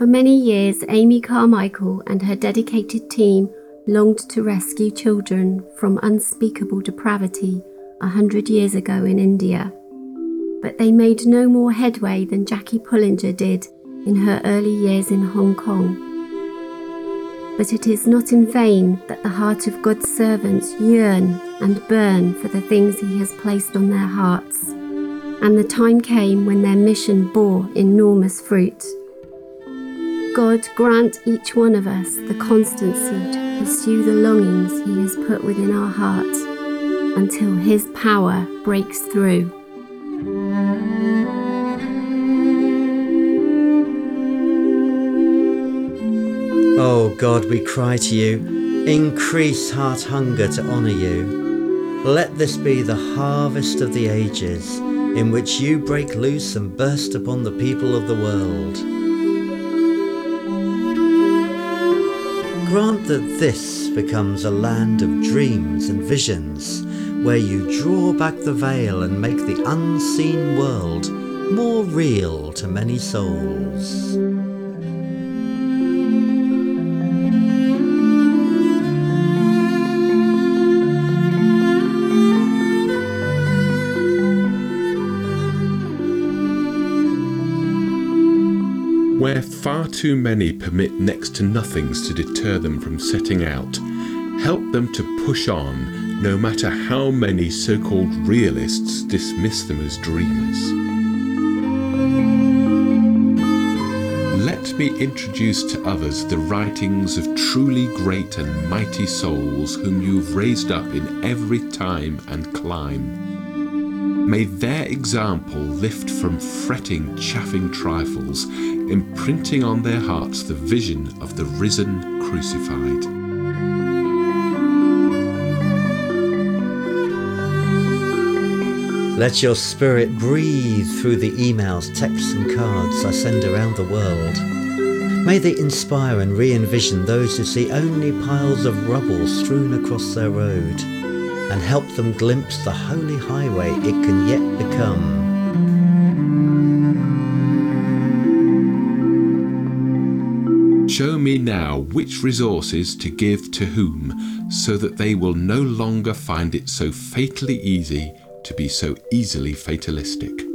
For many years, Amy Carmichael and her dedicated team longed to rescue children from unspeakable depravity a hundred years ago in India. But they made no more headway than Jackie Pullinger did in her early years in Hong Kong. But it is not in vain that the heart of God's servants yearn and burn for the things He has placed on their hearts. And the time came when their mission bore enormous fruit. God grant each one of us the constancy to pursue the longings He has put within our heart until His power breaks through. Oh God, we cry to you, increase heart hunger to honour you. Let this be the harvest of the ages, in which you break loose and burst upon the people of the world. Grant that this becomes a land of dreams and visions, where you draw back the veil and make the unseen world more real to many souls. Where far too many permit next to nothings to deter them from setting out, help them to push on no matter how many so called realists dismiss them as dreamers. Let me introduce to others the writings of truly great and mighty souls whom you've raised up in every time and clime. May their example lift from fretting, chaffing trifles, imprinting on their hearts the vision of the risen crucified. Let your spirit breathe through the emails, texts, and cards I send around the world. May they inspire and re envision those who see only piles of rubble strewn across their road and help them glimpse the holy highway it can yet become. Show me now which resources to give to whom, so that they will no longer find it so fatally easy to be so easily fatalistic.